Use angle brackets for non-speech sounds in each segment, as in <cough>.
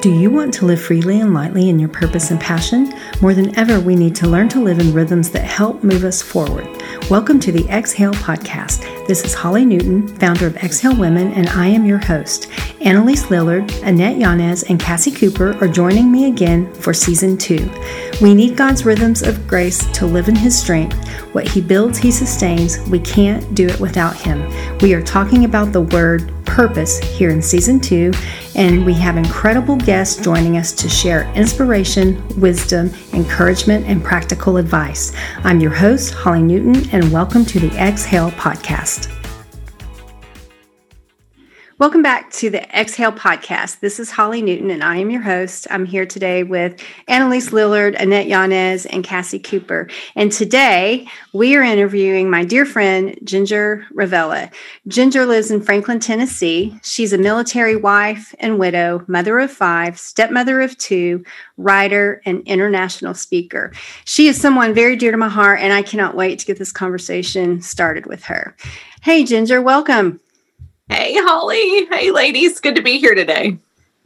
Do you want to live freely and lightly in your purpose and passion? More than ever, we need to learn to live in rhythms that help move us forward. Welcome to the Exhale Podcast. This is Holly Newton, founder of Exhale Women, and I am your host. Annalise Lillard, Annette Yanez, and Cassie Cooper are joining me again for season two. We need God's rhythms of grace to live in His strength. What He builds, He sustains. We can't do it without Him. We are talking about the word purpose here in season two, and we have incredible guests joining us to share inspiration, wisdom, encouragement, and practical advice. I'm your host, Holly Newton, and welcome to the Exhale Podcast. Welcome back to the Exhale podcast. This is Holly Newton, and I am your host. I'm here today with Annalise Lillard, Annette Yanez, and Cassie Cooper. And today we are interviewing my dear friend, Ginger Ravella. Ginger lives in Franklin, Tennessee. She's a military wife and widow, mother of five, stepmother of two, writer, and international speaker. She is someone very dear to my heart, and I cannot wait to get this conversation started with her. Hey, Ginger, welcome. Hey, Holly. Hey, ladies. Good to be here today.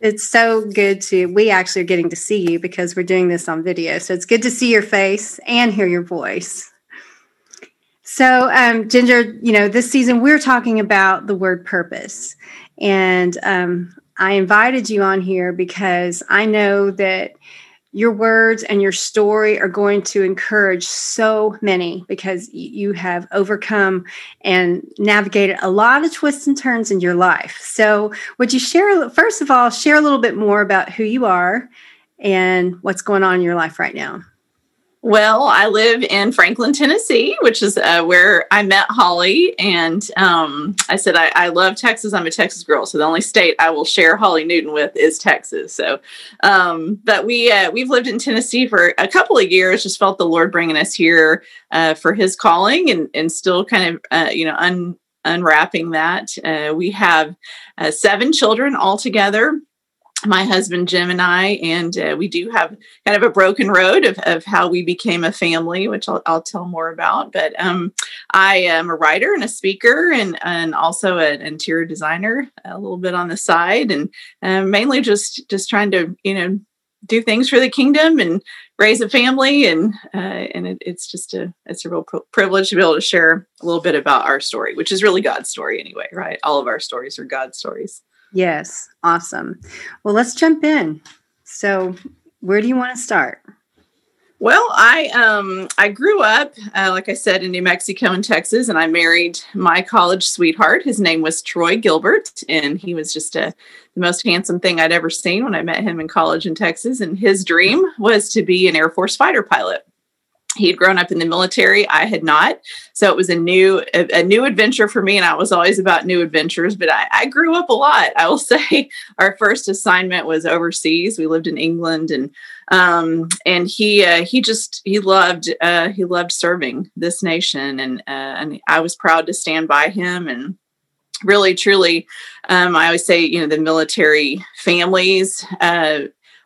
It's so good to, we actually are getting to see you because we're doing this on video. So it's good to see your face and hear your voice. So, um, Ginger, you know, this season we're talking about the word purpose. And um, I invited you on here because I know that your words and your story are going to encourage so many because you have overcome and navigated a lot of twists and turns in your life. So, would you share, first of all, share a little bit more about who you are and what's going on in your life right now? Well, I live in Franklin, Tennessee, which is uh, where I met Holly. And um, I said, I, I, love Texas. I'm a Texas girl. So the only state I will share Holly Newton with is Texas. So, um, but we, uh, we've lived in Tennessee for a couple of years, just felt the Lord bringing us here uh, for his calling and, and still kind of, uh, you know, un, unwrapping that. Uh, we have uh, seven children altogether my husband Jim and I, and uh, we do have kind of a broken road of, of how we became a family, which I'll, I'll tell more about. But um, I am a writer and a speaker, and and also an interior designer, a little bit on the side, and uh, mainly just just trying to you know do things for the kingdom and raise a family, and uh, and it, it's just a it's a real privilege to be able to share a little bit about our story, which is really God's story anyway, right? All of our stories are God's stories. Yes, awesome. Well, let's jump in. So, where do you want to start? Well, I um I grew up, uh, like I said, in New Mexico and Texas, and I married my college sweetheart. His name was Troy Gilbert, and he was just a the most handsome thing I'd ever seen when I met him in college in Texas. And his dream was to be an Air Force fighter pilot he had grown up in the military. I had not. So it was a new a, a, new adventure for me and i was always about new adventures but I, I, grew up a lot. I will <laughs> say our first assignment was overseas. We lived in england and um, and he uh, he just he loved uh, he loved serving this nation and uh, and i was proud to stand by him and really truly um, i always say you know the military families uh,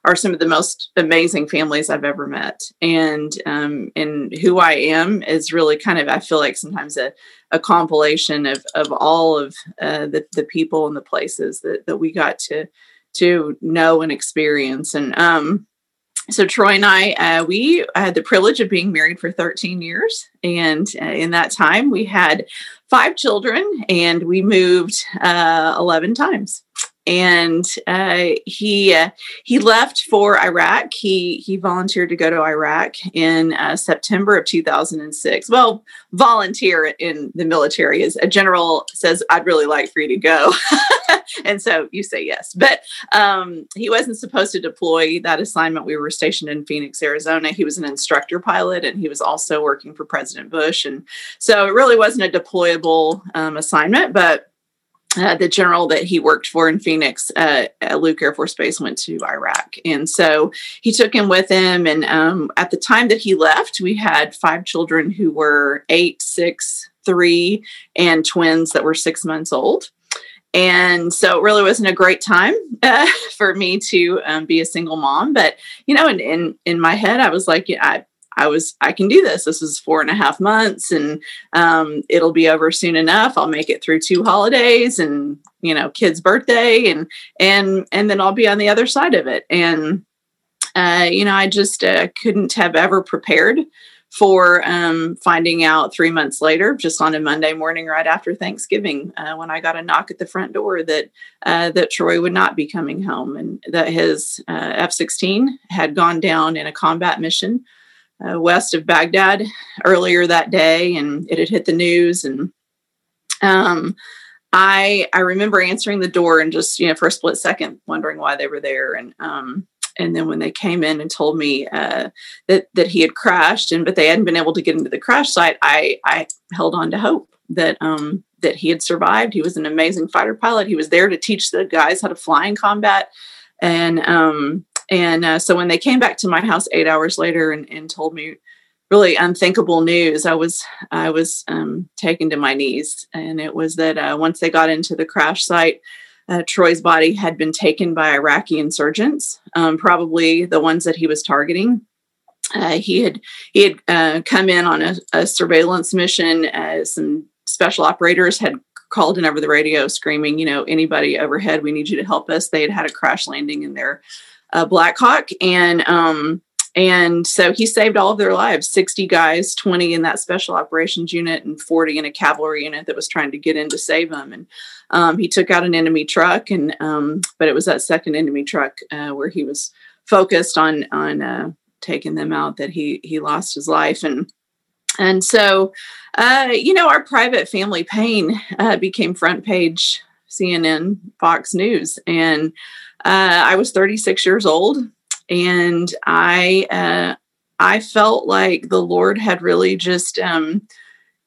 are some of the most amazing families I've ever met. And um, and who I am is really kind of I feel like sometimes a, a compilation of of all of uh, the the people and the places that that we got to to know and experience. And um, so Troy and I, uh, we had the privilege of being married for 13 years, and uh, in that time we had five children, and we moved uh, 11 times and uh, he uh, he left for Iraq. He he volunteered to go to Iraq in uh, September of 2006. Well, volunteer in the military is a general says I'd really like for you to go, <laughs> and so you say yes. But um, he wasn't supposed to deploy that assignment. We were stationed in Phoenix, Arizona. He was an instructor pilot, and he was also working for President Bush, and so it really wasn't a deployable um, assignment, but uh, the general that he worked for in Phoenix uh, at Luke Air Force Base went to Iraq. And so he took him with him. And um, at the time that he left, we had five children who were eight, six, three, and twins that were six months old. And so it really wasn't a great time uh, <laughs> for me to um, be a single mom. But, you know, in, in, in my head, I was like, yeah, I, I was, I can do this. This is four and a half months and um, it'll be over soon enough. I'll make it through two holidays and, you know, kid's birthday and, and, and then I'll be on the other side of it. And, uh, you know, I just uh, couldn't have ever prepared for um, finding out three months later, just on a Monday morning right after Thanksgiving, uh, when I got a knock at the front door that uh, that Troy would not be coming home and that his uh, F-16 had gone down in a combat mission uh, west of Baghdad earlier that day, and it had hit the news. And um, I I remember answering the door and just you know for a split second wondering why they were there and. Um, and then when they came in and told me uh, that that he had crashed and but they hadn't been able to get into the crash site i i held on to hope that um that he had survived he was an amazing fighter pilot he was there to teach the guys how to fly in combat and um and uh, so when they came back to my house eight hours later and, and told me really unthinkable news i was i was um, taken to my knees and it was that uh, once they got into the crash site uh, Troy's body had been taken by Iraqi insurgents, um, probably the ones that he was targeting. Uh, he had he had uh, come in on a, a surveillance mission. As some special operators had called in over the radio, screaming, "You know, anybody overhead, we need you to help us." They had had a crash landing in their uh, Black Hawk, and um, and so he saved all of their lives 60 guys, 20 in that special operations unit, and 40 in a cavalry unit that was trying to get in to save them. And um, he took out an enemy truck, and um, but it was that second enemy truck uh, where he was focused on on uh, taking them out that he he lost his life. And and so, uh, you know, our private family pain uh, became front page CNN, Fox News, and uh, I was 36 years old and I uh, I felt like the Lord had really just um,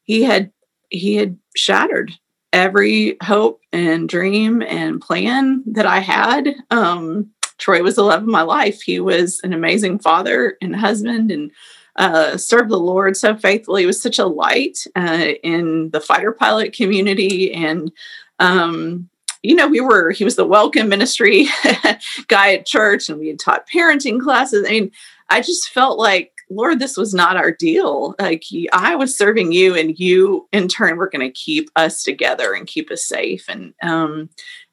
he had he had shattered every hope and dream and plan that I had. Um, Troy was the love of my life. He was an amazing father and husband and uh, served the Lord so faithfully. He was such a light uh, in the fighter pilot community and um, you know, we were, he was the welcome ministry <laughs> guy at church and we had taught parenting classes. I mean, I just felt like, Lord, this was not our deal. Like I was serving you and you in turn were going to keep us together and keep us safe. And, um,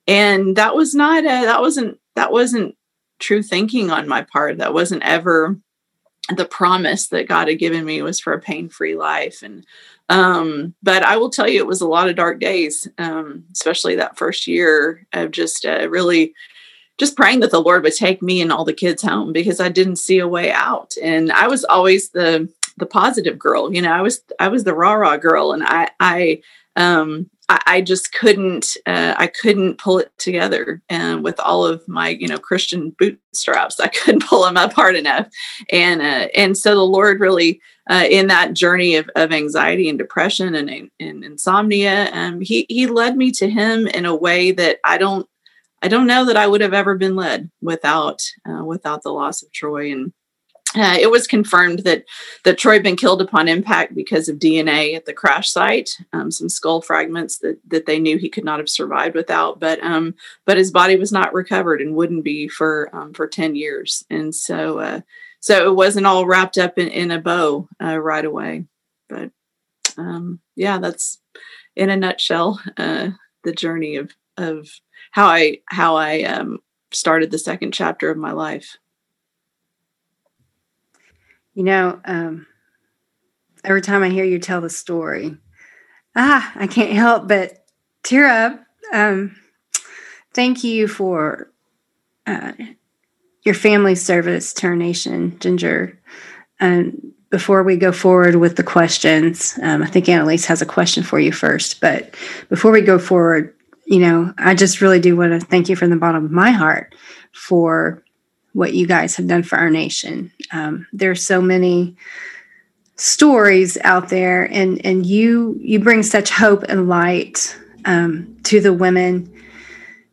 and that was not, a, that wasn't, that wasn't true thinking on my part. That wasn't ever the promise that God had given me was for a pain-free life. And um, but I will tell you, it was a lot of dark days, um, especially that first year of just uh, really just praying that the Lord would take me and all the kids home because I didn't see a way out. And I was always the the positive girl, you know. I was I was the rah rah girl, and I I um, I, just couldn't uh, I couldn't pull it together and with all of my you know Christian bootstraps. I <laughs> couldn't pull them up hard enough. And uh, and so the Lord really uh, in that journey of, of anxiety and depression and, and insomnia um, he he led me to him in a way that I don't I don't know that I would have ever been led without uh, without the loss of Troy and uh, it was confirmed that that Troy had been killed upon impact because of DNA at the crash site, um, some skull fragments that that they knew he could not have survived without. But um, but his body was not recovered and wouldn't be for um, for ten years, and so uh, so it wasn't all wrapped up in, in a bow uh, right away. But um, yeah, that's in a nutshell uh, the journey of of how I how I um, started the second chapter of my life. You know, um, every time I hear you tell the story, ah, I can't help but tear up. Um, thank you for uh, your family service to nation, Ginger. And before we go forward with the questions, um, I think Annalise has a question for you first. But before we go forward, you know, I just really do want to thank you from the bottom of my heart for what you guys have done for our nation. Um, are so many stories out there, and and you you bring such hope and light um, to the women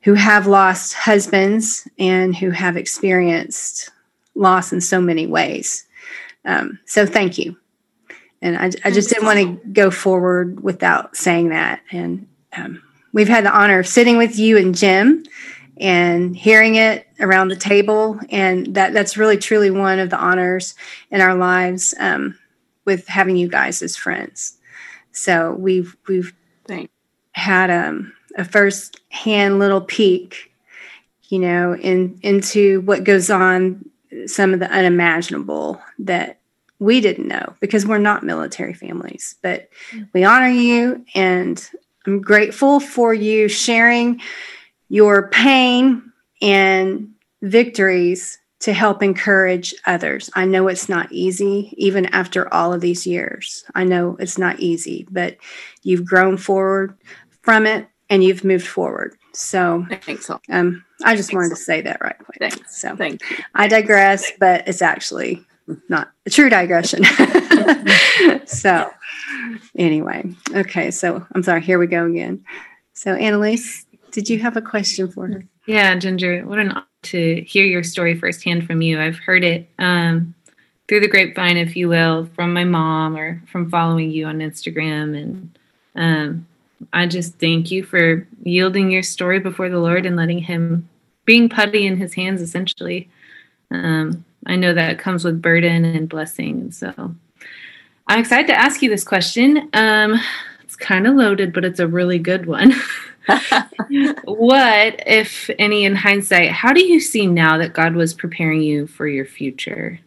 who have lost husbands and who have experienced loss in so many ways. Um, so thank you. And I, I just didn't want to go forward without saying that. And um, we've had the honor of sitting with you and Jim and hearing it around the table. And that that's really truly one of the honors in our lives um, with having you guys as friends. So we've we've Thanks. had um, a first hand little peek, you know, in into what goes on, some of the unimaginable that we didn't know because we're not military families. But we honor you, and I'm grateful for you sharing your pain and victories to help encourage others. I know it's not easy, even after all of these years. I know it's not easy, but you've grown forward from it and you've moved forward. So, thanks. Um, I just wanted to say that right quick. Thanks. So, thank you. I digress, but it's actually not a true digression. <laughs> so, anyway, okay. So, I'm sorry. Here we go again. So, Annalise, did you have a question for her? Yeah, Ginger, what an honor to hear your story firsthand from you. I've heard it um, through the grapevine, if you will, from my mom or from following you on Instagram. And um, I just thank you for yielding your story before the Lord and letting Him being putty in His hands, essentially. Um, I know that comes with burden and blessing. So I'm excited to ask you this question. Um, it's kind of loaded, but it's a really good one. <laughs> <laughs> what, if any, in hindsight, how do you see now that God was preparing you for your future?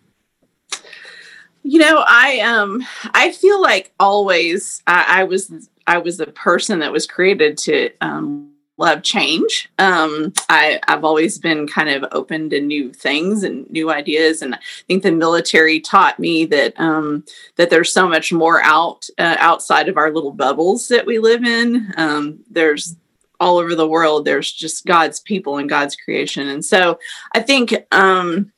You know, I um I feel like always I, I was I was a person that was created to um love change. Um, I, I've always been kind of open to new things and new ideas, and I think the military taught me that um, that there's so much more out uh, outside of our little bubbles that we live in. Um, there's all over the world. There's just God's people and God's creation, and so I think um,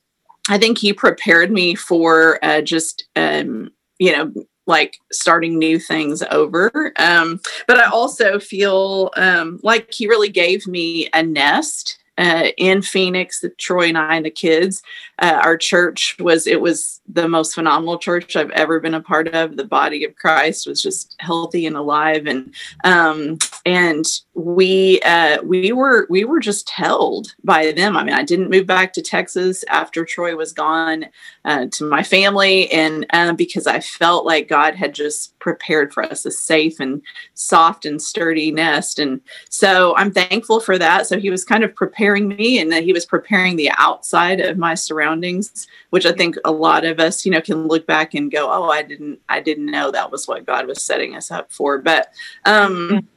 I think He prepared me for uh, just um, you know like starting new things over. Um, but I also feel um, like he really gave me a nest uh, in Phoenix, the Troy and I and the kids. Uh, our church was it was the most phenomenal church I've ever been a part of. The body of Christ was just healthy and alive, and um, and we uh, we were we were just held by them. I mean, I didn't move back to Texas after Troy was gone uh, to my family, and uh, because I felt like God had just prepared for us a safe and soft and sturdy nest, and so I'm thankful for that. So He was kind of preparing me, and that He was preparing the outside of my surroundings, which I think a lot of us, you know, can look back and go, "Oh, I didn't I didn't know that was what God was setting us up for," but um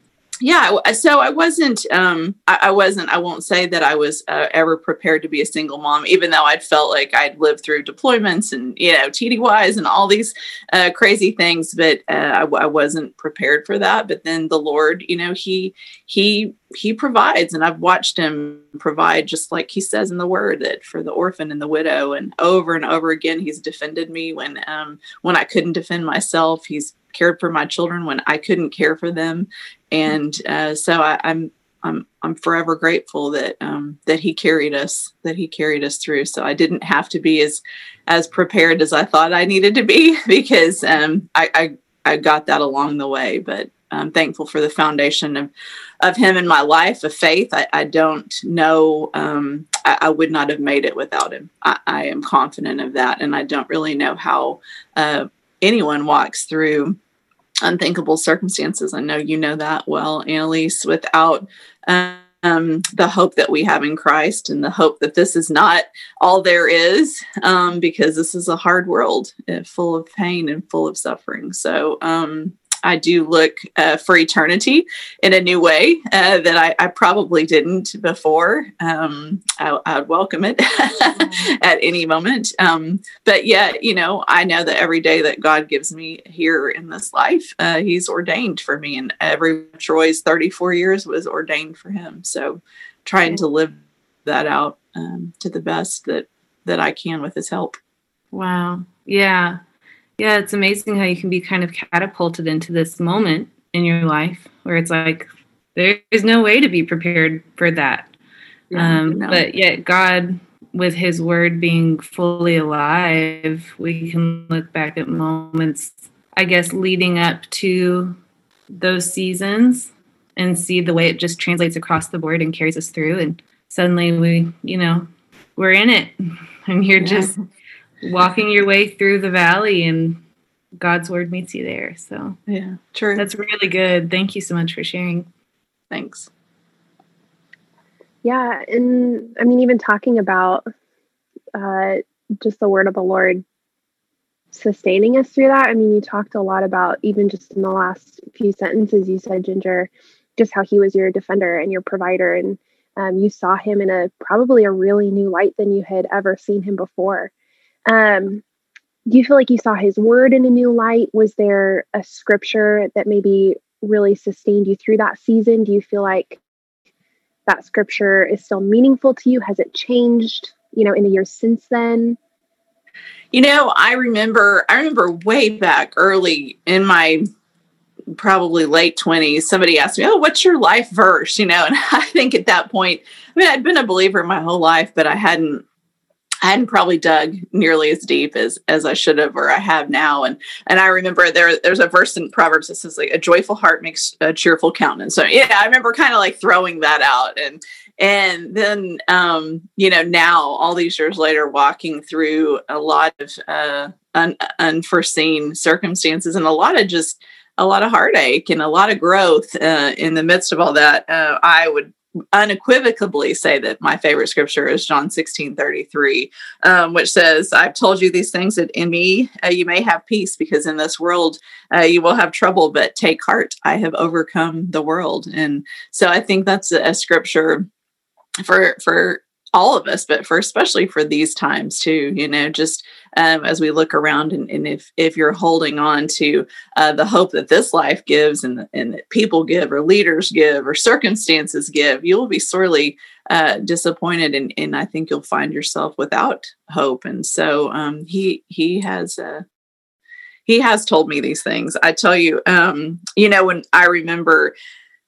yeah so i wasn't um I, I, wasn't i won't say that i was uh, ever prepared to be a single mom even though i'd felt like i'd lived through deployments and you know tdys and all these uh, crazy things but uh, I, I wasn't prepared for that. But then the lord you know he he he provides and i've watched him provide just like he says in the word that for the orphan and the widow and over and over again he's defended me when um when i couldn't defend myself. He's cared for my children when I couldn't care for them, and uh, so I, I'm I'm I'm forever grateful that um, that he carried us that he carried us through. So I didn't have to be as as prepared as I thought I needed to be <laughs> because um, I, I, I got that along the way. But I'm thankful for the foundation of of him in my life of faith. I, I don't know. Um, I, I, would not have made it without him. I, I, am confident of that, and I don't really know how uh, anyone walks through unthinkable circumstances. I know you know that well, Annalise, without um, the hope that we have in Christ and the hope that this is not all there is, um, because this is a hard world uh, full of pain and full of suffering. So, um, I do look uh, for eternity in a new way uh, that I, I, probably didn't before. Um, I, would welcome it <laughs> at any moment. Um, but yet, you know, I know that every day that God gives me here in this life, uh, He's ordained for me. And every Troy's 34 years was ordained for Him. So trying to live that out um, to the best that that I can with His help. Wow. Yeah. Yeah, it's amazing how you can be kind of catapulted into this moment in your life where it's like there is no way to be prepared for that. Yeah, um, no. But yet, God, with His Word being fully alive, we can look back at moments, I guess, leading up to those seasons and see the way it just translates across the board and carries us through. And suddenly we, you know, we're in it <laughs> and you're yeah. just walking your way through the valley and God's word meets you there. So, yeah, true. That's really good. Thank you so much for sharing. Thanks. Yeah. And I mean, even talking about uh, just the word of the Lord sustaining us through that. I mean, you talked a lot about, even just in the last few sentences, you said, Ginger, just how he was your defender and your provider. And um, you saw him in a probably a really new light than you had ever seen him before. Um, do you feel like you saw his word in a new light? Was there a scripture that maybe really sustained you through that season? Do you feel like that scripture is still meaningful to you? Has it changed, you know, in the years since then? You know, I remember I remember way back early in my probably late 20s somebody asked me oh what's your life verse you know and <laughs> i think at that point i mean i'd been a believer my whole life but i hadn't I hadn't probably dug nearly as deep as as I should have or I have now. And and I remember there there's a verse in Proverbs that says like a joyful heart makes a cheerful countenance. So yeah, I remember kind of like throwing that out and and then um, you know now all these years later walking through a lot of uh, un- unforeseen circumstances and a lot of just a lot of heartache and a lot of growth uh, in the midst of all that uh, i would unequivocally say that my favorite scripture is John 16 33, um, which says, I've told you these things that in me uh, you may have peace because in this world uh, you will have trouble, but take heart, I have overcome the world. And so I think that's a, a scripture for for all of us, but for especially for these times too, you know, just um, as we look around and, and, if if you're holding on to uh, the hope that this life gives and, and that people give or leaders give or circumstances give, you will be sorely uh, disappointed and, and I think you'll find yourself without hope. And so um, he he has uh, he has told me these things. I tell you, um, you know, when I remember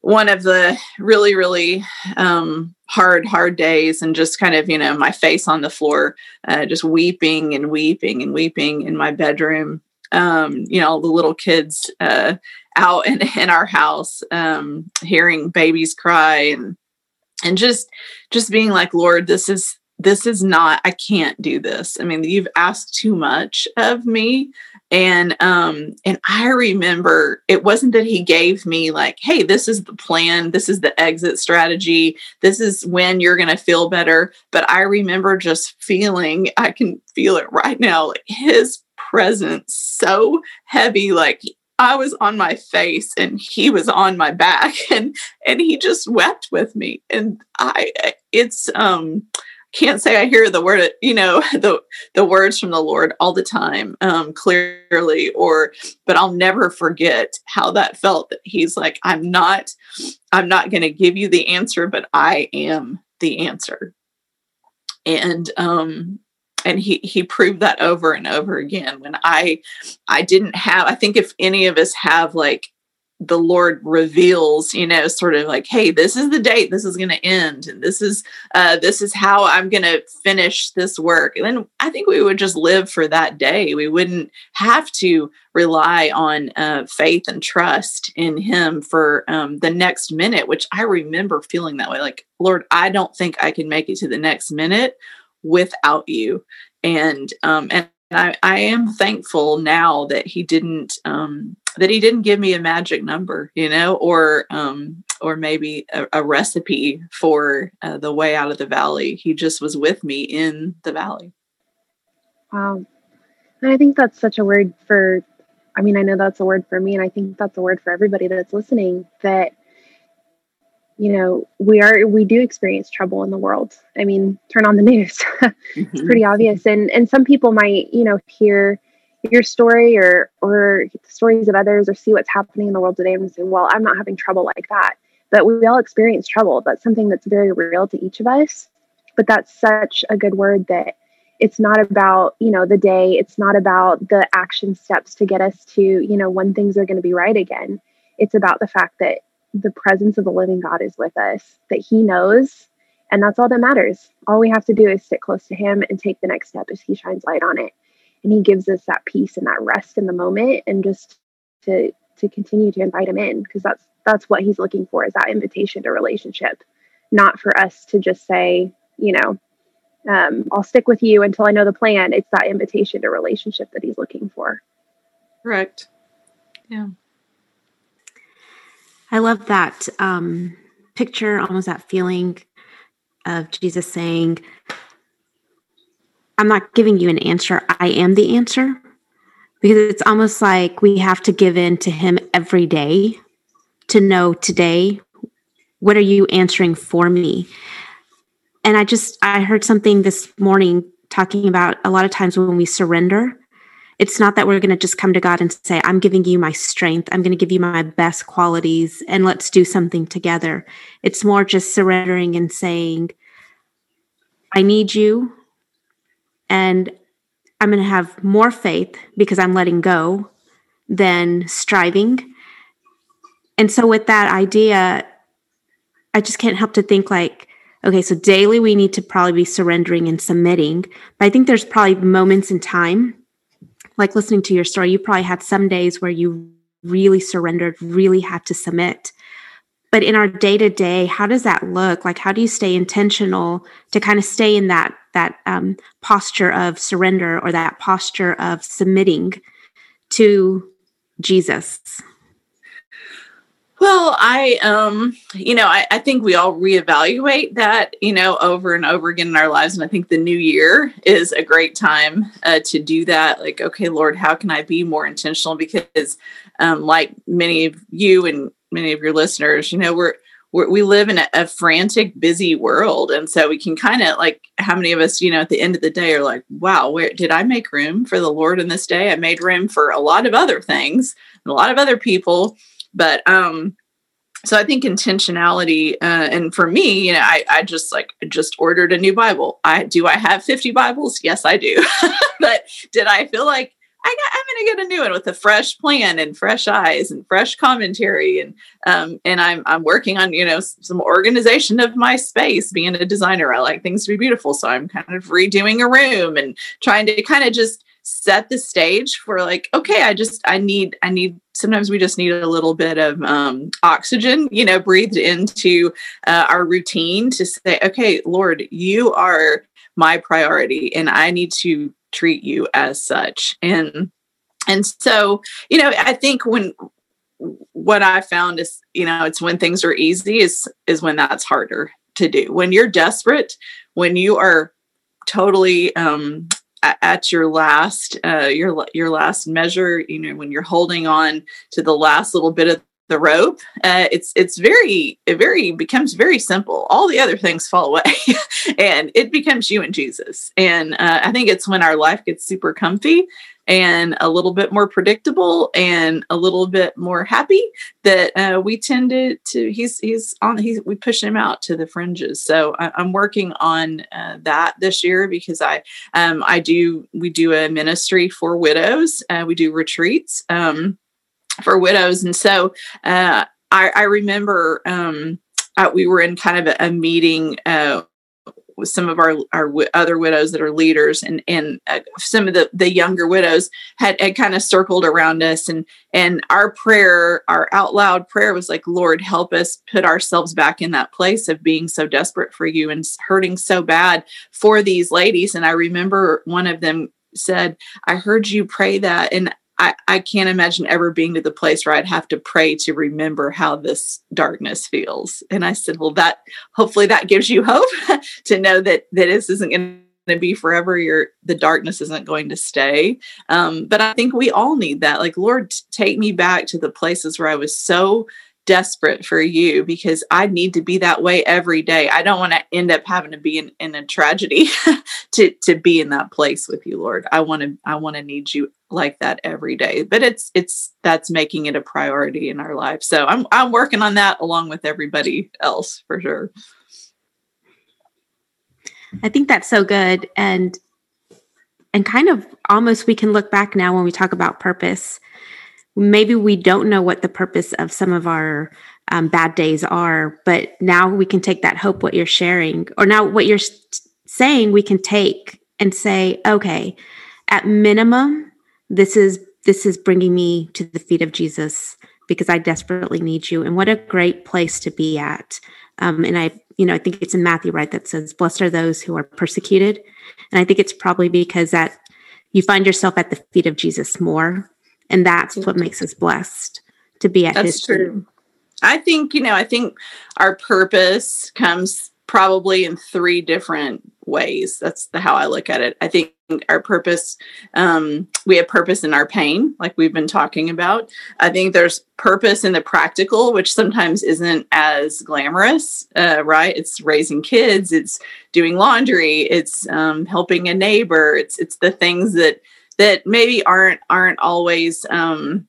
one of the really really um, hard hard days and just kind of you know my face on the floor uh, just weeping and weeping and weeping in my bedroom. Um, you know the little kids uh, out in, <laughs> in our house um, hearing babies cry and and just just being like lord this is this is not i can't do this. I mean you've asked too much of me and um and i remember it wasn't that he gave me like hey this is the plan. This is the exit strategy. This is when you're going to feel better. But i remember just feeling i can feel it right now like his presence so heavy like I was on my face and he was on my back <laughs> and and he just wept with me. And I it's um can't say I hear the word, you know, <laughs> the the words from the Lord all the time, um, clearly, or but I'll never forget how that felt. That He's like, I'm not, I'm not to give you the answer, but I am the answer. And um, and he he proved that over and over again. When I I didn't have, I think if any of us have like the Lord reveals, you know, sort of like, hey, this is the date this is going to end, and this is uh, this is how I'm going to finish this work. And then I think we would just live for that day. We wouldn't have to rely on uh, faith and trust in Him for um, the next minute. Which I remember feeling that way, like, Lord, I don't think I can make it to the next minute without you. And um, and I, I am thankful now that He didn't. Um, that he didn't give me a magic number, you know, or um, or maybe a, a recipe for uh, the way out of the valley. He just was with me in the valley. Wow, and I think that's such a word for. I mean, I know that's a word for me, and I think that's a word for everybody that's listening. That you know we are we do experience trouble in the world i mean turn on the news <laughs> it's mm-hmm. pretty obvious and and some people might you know hear your story or or the stories of others or see what's happening in the world today and say, well, I'm not having trouble like that. But we all experience trouble. That's something that's very real to each of us. But that's such a good word that it's not about, you know, the day. It's not about the action steps to get us to, you know, when things are going to be right again. It's about the fact that the presence of the living God is with us, that He knows. And that's all that matters. All we have to do is sit close to Him and take the next step as He shines light on it and he gives us that peace and that rest in the moment and just to to continue to invite him in because that's that's what he's looking for is that invitation to relationship not for us to just say, you know, um, I'll stick with you until I know the plan. It's that invitation to relationship that he's looking for. Correct. Yeah. I love that um, picture, almost that feeling of Jesus saying, I'm not giving you an answer, I am the answer. Because it's almost like we have to give in to Him every day to know today, what are you answering for me? And I just, I heard something this morning talking about a lot of times when we surrender, it's not that we're going to just come to God and say, I'm giving you my strength. I'm going to give you my best qualities and let's do something together. It's more just surrendering and saying, I need you. And I'm going to have more faith because I'm letting go than striving. And so, with that idea, I just can't help to think like, okay, so daily we need to probably be surrendering and submitting. But I think there's probably moments in time like listening to your story, you probably had some days where you really surrendered, really had to submit. But in our day to day, how does that look? Like, how do you stay intentional to kind of stay in that that um, posture of surrender or that posture of submitting to Jesus? Well, I, um, you know, I, I, think we all reevaluate that, you know, over and over again in our lives. And I think the new year is a great time uh, to do that. Like, okay, Lord, how can I be more intentional? Because, um, like many of you and many of your listeners, you know, we're, we're we live in a, a frantic, busy world. And so we can kind of like, how many of us, you know, at the end of the day are like, wow, where did I make room for the Lord in this day? I made room for a lot of other things and a lot of other people but um, so I think intentionality, uh, and for me, you know, I, I just like just ordered a new Bible. I do I have 50 Bibles? Yes, I do. <laughs> but did I feel like I I'm going to get a new one with a fresh plan and fresh eyes and fresh commentary, and um, and I'm I'm working on you know some organization of my space. Being a designer, I like things to be beautiful, so I'm kind of redoing a room and trying to kind of just set the stage for like okay i just i need i need sometimes we just need a little bit of um, oxygen you know breathed into uh, our routine to say okay lord you are my priority and i need to treat you as such. And and so you know i think when what i found is you know it's when things are easy is is when that's harder to do. When you're desperate when you are totally um at your last uh, your your last measure you know when you're holding on to the last little bit of the rope uh, it's it's very it very becomes very simple. All the other things fall away <laughs> and it becomes you and jesus. And uh, i think it's when our life gets super comfy and a little bit more predictable and a little bit more happy that uh, we tend to, he's he's on he's we push him out to the fringes. So I, am working on uh, that this year because i um i do we do a ministry for widows uh, we do retreats um for widows. And so uh i i remember um uh, we were in kind of a, a meeting uh, some of our our other widows that are leaders and and uh, some of the the younger widows had, had kind of circled around us and and our prayer our out loud prayer was like lord help us put ourselves back in that place of being so desperate for you and hurting so bad for these ladies. And i remember one of them said i heard you pray that and I, I can't imagine ever being to the place where I'd have to pray to remember how this darkness feels. And I said, well, that hopefully that gives you <laughs> hope to know that that this isn't going to be forever. Your the darkness isn't going to stay. Um, but I think we all need that. Like, Lord, take me back to the places where I was so desperate for you because I need to be that way every day. I don't want to end up having to be in, in a tragedy <laughs> to to be in that place with you, Lord. I want to I want to need you like that every day. But it's it's that's making it a priority in our life. So I'm I'm working on that along with everybody else for sure. I think that's so good and and kind of almost we can look back now when we talk about purpose. Maybe we don't know what the purpose of some of our um, bad days are, but now we can take that hope, what you're sharing, or now what you're saying, we can take and say, okay, at minimum, this is this is bringing me to the feet of Jesus because I desperately need you. And what a great place to be at. Um, and I, you know, I think it's in Matthew, right, that says, "Blessed are those who are persecuted," and I think it's probably because that you find yourself at the feet of Jesus more, and that's what makes us blessed to be at That's His true. I think, you know, I think our purpose comes probably in three different ways. That's the how I look at it. I think our purpose, um, we have purpose in our pain, like we've been talking about. I think there's purpose in the practical, which sometimes isn't as glamorous, uh, right? It's raising kids, it's doing laundry, it's um, helping a neighbor, it's it's the things that that maybe aren't aren't always um,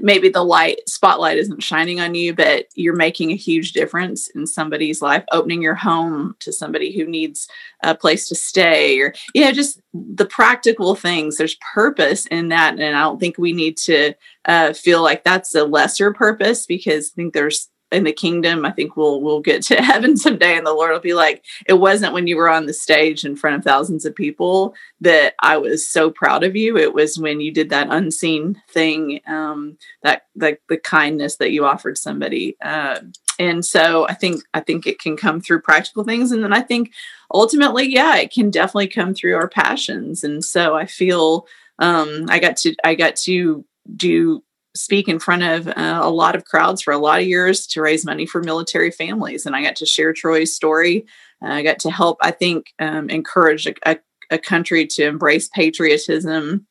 maybe the light spotlight isn't shining on you but you're making a huge difference in somebody's life opening your home to somebody who needs a place to stay or you know just the practical things. There's purpose in that and i don't think we need to uh, feel like that's a lesser purpose because i think there's in the kingdom. I think we'll we'll get to <laughs> heaven someday, and the Lord will be like, "It wasn't when you were on the stage in front of thousands of people that I was so proud of you. It was when you did that unseen thing, um, that like the kindness that you offered somebody." Uh, and so I think I think it can come through practical things, and then I think ultimately, yeah, it can definitely come through our passions. And so I feel um, I got to I got to do speak in front of uh, a lot of crowds for a lot of years to raise money for military families. And I got to share Troy's story. Uh, I got to help, I think, um, encourage a, a, a, country to embrace patriotism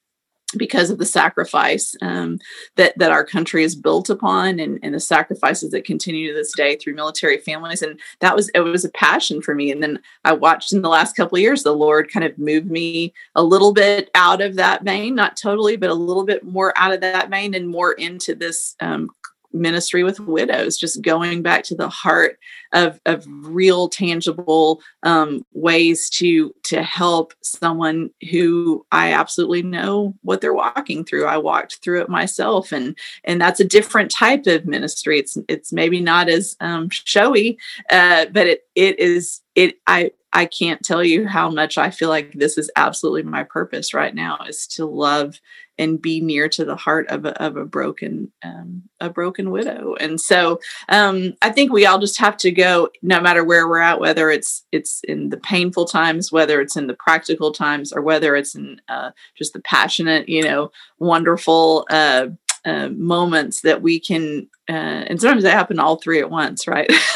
because of the sacrifice um, that that our country is built upon and, and the sacrifices that continue to this day through military families. And that was it was a passion for me. And then i watched in the last couple of years the lord kind of moved me a little bit out of that vein not totally but a little bit more out of that vein and more into this um, ministry with widows, just going back to the heart of, of real tangible um, ways to to help someone who I absolutely know what they're walking through. I walked through it myself, and and that's a different type of ministry. It's it's maybe not as um, showy, uh, but it it is it. I I can't tell you how much I feel like this is absolutely my purpose right now is to love and be near to the heart of a, of a broken um, a broken widow and so um, i think we all just have to go no matter where we're at whether it's it's in the painful times whether it's in the practical times or whether it's in uh, just the passionate you know wonderful uh, uh, moments that we can, uh, and sometimes they happen all three at once, right? <laughs>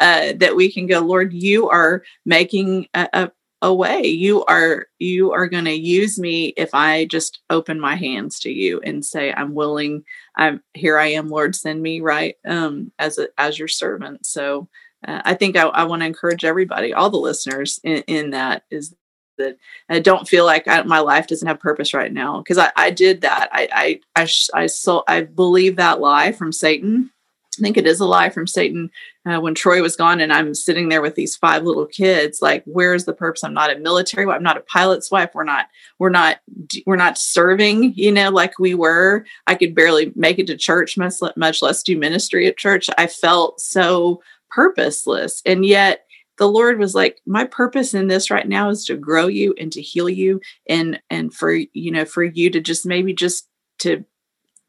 uh, that we can go, Lord, you are making a, a, away. You are you are going to use me if i just open my hands to you and say i'm willing i'm here i am lord send me right um as a as your servant. So uh, i think i, I want to encourage everybody all the listeners in, in that is that i don't feel like I, my life doesn't have purpose right now because I, I did that. I i i, I so i believe that lie from satan think it is a lie from Satan. Uh, when Troy was gone, and I'm sitting there with these five little kids, like, where's the purpose? I'm not a military wife. I'm not a pilot's wife. We're not. We're not. We're not serving. You know, like we were. I could barely make it to church, much much less do ministry at church. I felt so purposeless, and yet the lord was like my purpose in this right now is to grow you and to heal you and and for you know for you to just maybe just to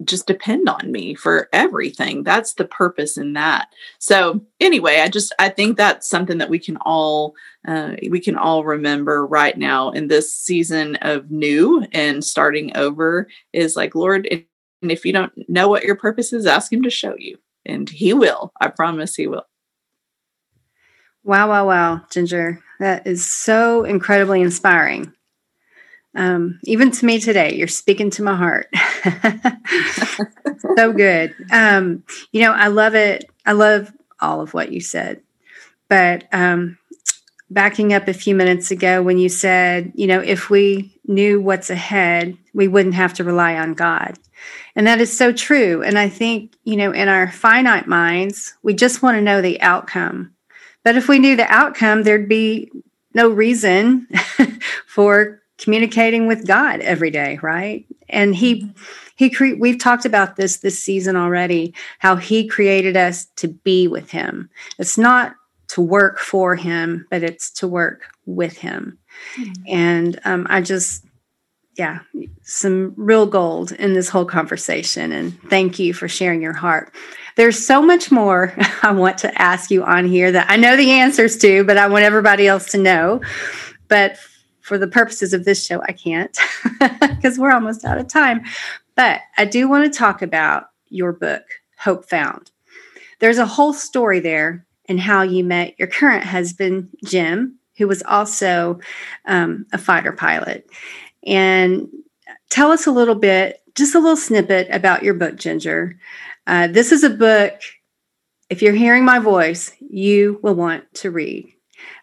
just depend on me for everything. That's the purpose in that. So anyway i just i think that's something that we can all uh, we can all remember right now in this season of new and starting over is like lord and if you don't know what your purpose is ask him to show you. And he will. I promise he will. Wow wow wow ginger. That is so incredibly inspiring um, even to me today, you're speaking to my heart. <laughs> so good. Um, you know, I love it. I love all of what you said. But um, backing up a few minutes ago, when you said, you know, if we knew what's ahead, we wouldn't have to rely on God. And that is so true. And I think, you know, in our finite minds, we just want to know the outcome. But if we knew the outcome, there'd be no reason <laughs> for communicating with God every day, right? And he he cre- we've talked about this this season already how he created us to be with him. It's not to work for him, but it's to work with him. Mm-hmm. And um, I just yeah, some real gold in this whole conversation. And thank you for sharing your heart. There's so much more <laughs> I want to ask you on here that I know the answers to, but I want everybody else to know. But for the purposes of this show, I can't <laughs> because we're almost out of time. But I do want to talk about your book, Hope Found. There's a whole story there and how you met your current husband, Jim, who was also um, a fighter pilot. And tell us a little bit, just a little snippet about your book, Ginger. Uh, this is a book, if you're hearing my voice, you will want to read.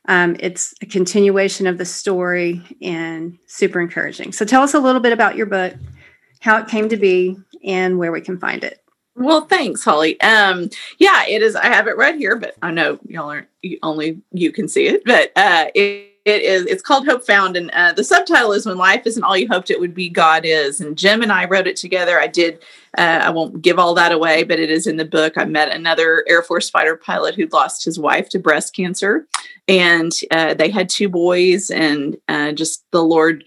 Um, it's a continuation of the story and super encouraging. So tell us a little bit about your book, how it came to be, and where we can find it. Well, thanks, Holly. Um, yeah, it is. I have it right here, but I know y'all aren't only you can see it. But uh, it, it is. It's called Hope Found, and uh, the subtitle is "When Life Isn't All You Hoped It Would Be, God Is." And Jim and I wrote it together. I did. Uh, I won't give all that away, but it is in the book. I met another Air Force fighter pilot who lost his wife to breast cancer, and uh, they had two boys, and uh, just the Lord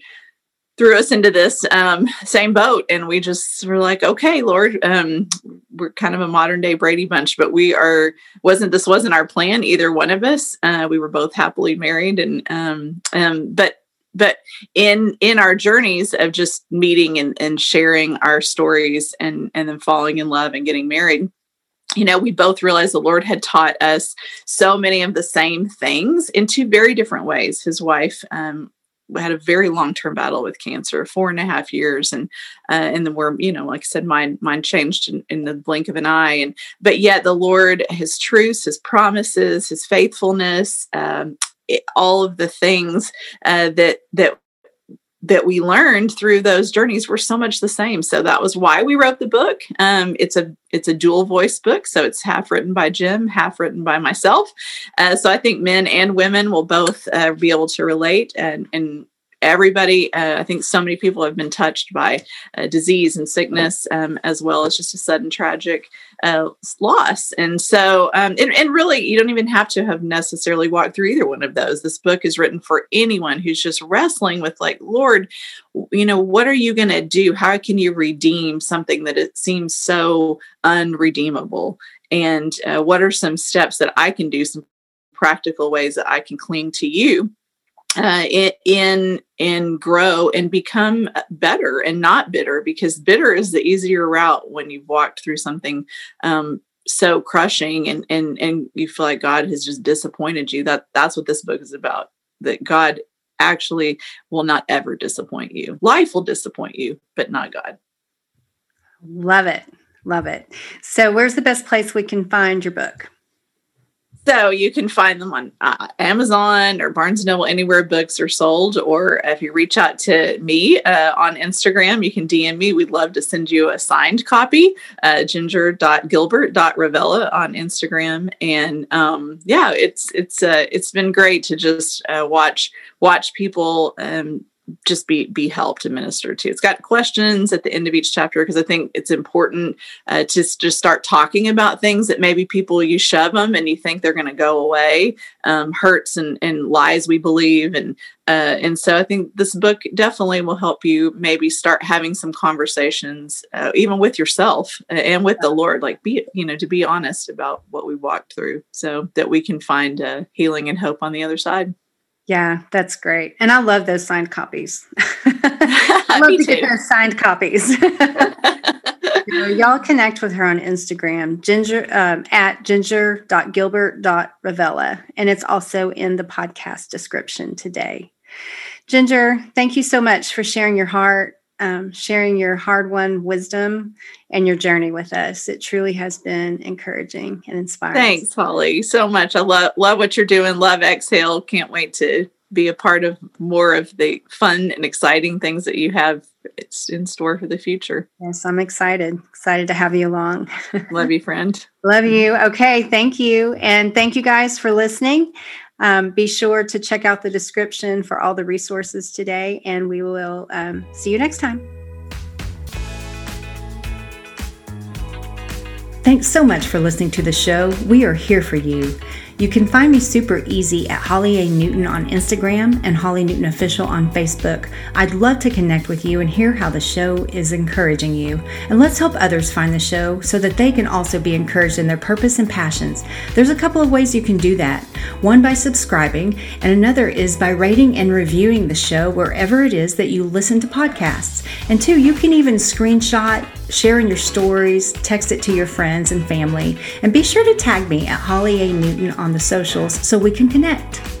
threw us into this um, same boat and we just were like okay lord um, we're kind of a modern day brady bunch but we are wasn't this wasn't our plan either one of us uh, we were both happily married and um, um, but but in in our journeys of just meeting and, and sharing our stories and and then falling in love and getting married you know, we both realized the Lord had taught us so many of the same things in two very different ways. His wife um, had a very long term battle with cancer, four and a half years, and uh, and then we're you know like I said, mine mine changed in, in the blink of an eye, and but yet the Lord, His truths, His promises, His faithfulness, um, it, all of the things uh, that that that we learned through those journeys were so much the same. So that was why we wrote the book. Um, it's a it's a dual voice book. So it's half written by jim half written by myself. Uh, so i think men and women will both uh, be able to relate and and everybody uh, i think so many people have been touched by uh, disease and sickness um, as well as just a sudden tragic uh, loss. And so um, and, and, really you don't even have to have necessarily walked through either one of those. This book is written for anyone who's just wrestling with like lord you know what are you going to do? How can you redeem something that it seems so unredeemable? And uh, what are some steps that i can do some practical ways that i can cling to you uh, in and grow and become better and not bitter because bitter is the easier route when you've walked through something um, so crushing and and and you feel like God has just disappointed you. That that's what this book is about. That God actually will not ever disappoint you. Life will disappoint you, but not God. Love it. Love it. So, where's the best place we can find your book? So you can find them on uh, Amazon or Barnes & Noble, anywhere books are sold. Or if you reach out to me uh, on Instagram, you can DM me. We'd love to send you a signed copy, uh, ginger.gilbert.ravella on Instagram. And um, yeah, it's it's uh, it's been great to just uh, watch watch people um, just be be helped and ministered to. It's got questions at the end of each chapter because I think it's important uh, to just start talking about things that maybe people you shove them and you think they're going to go away, um, hurts and, and lies we believe, and uh, and so I think this book definitely will help you maybe start having some conversations, uh, even with yourself uh, and with the Lord. Like be you know to be honest about what we walked through, so that we can find uh, healing and hope on the other side. Yeah, that's great. And I love those signed copies. <laughs> I <laughs> love to too. get those signed copies. <laughs> you y'all connect with her on Instagram, ginger um, at ginger.gilbert.ravella. And it's also in the podcast description today. Ginger, thank you so much for sharing your heart um, sharing your hard won wisdom and your journey with us. It truly has been encouraging and inspiring. Thanks, Holly, so much. I love love what you're doing. Love Exhale. Can't wait to be a part of more of the fun and exciting things that you have it's in store for the future. Yes, I'm excited. Excited to have you along. love you, friend. <laughs> love you. Okay, thank you. And thank you guys for listening. Um, be sure to check out the description for all the resources today, and we will um, see you next time. Thanks so much for listening to the show. We are here for you. You can find me super easy at Holly A. Newton on Instagram and Holly Newton Official on Facebook. I'd love to connect with you and hear how the show is encouraging you. And let's help others find the show so that they can also be encouraged in their purpose and passions. There's a couple of ways you can do that one by subscribing, and another is by rating and reviewing the show wherever it is that you listen to podcasts. And two, you can even screenshot, share in your stories, text it to your friends and family, and be sure to tag me at Holly A. Newton on the socials so we can connect.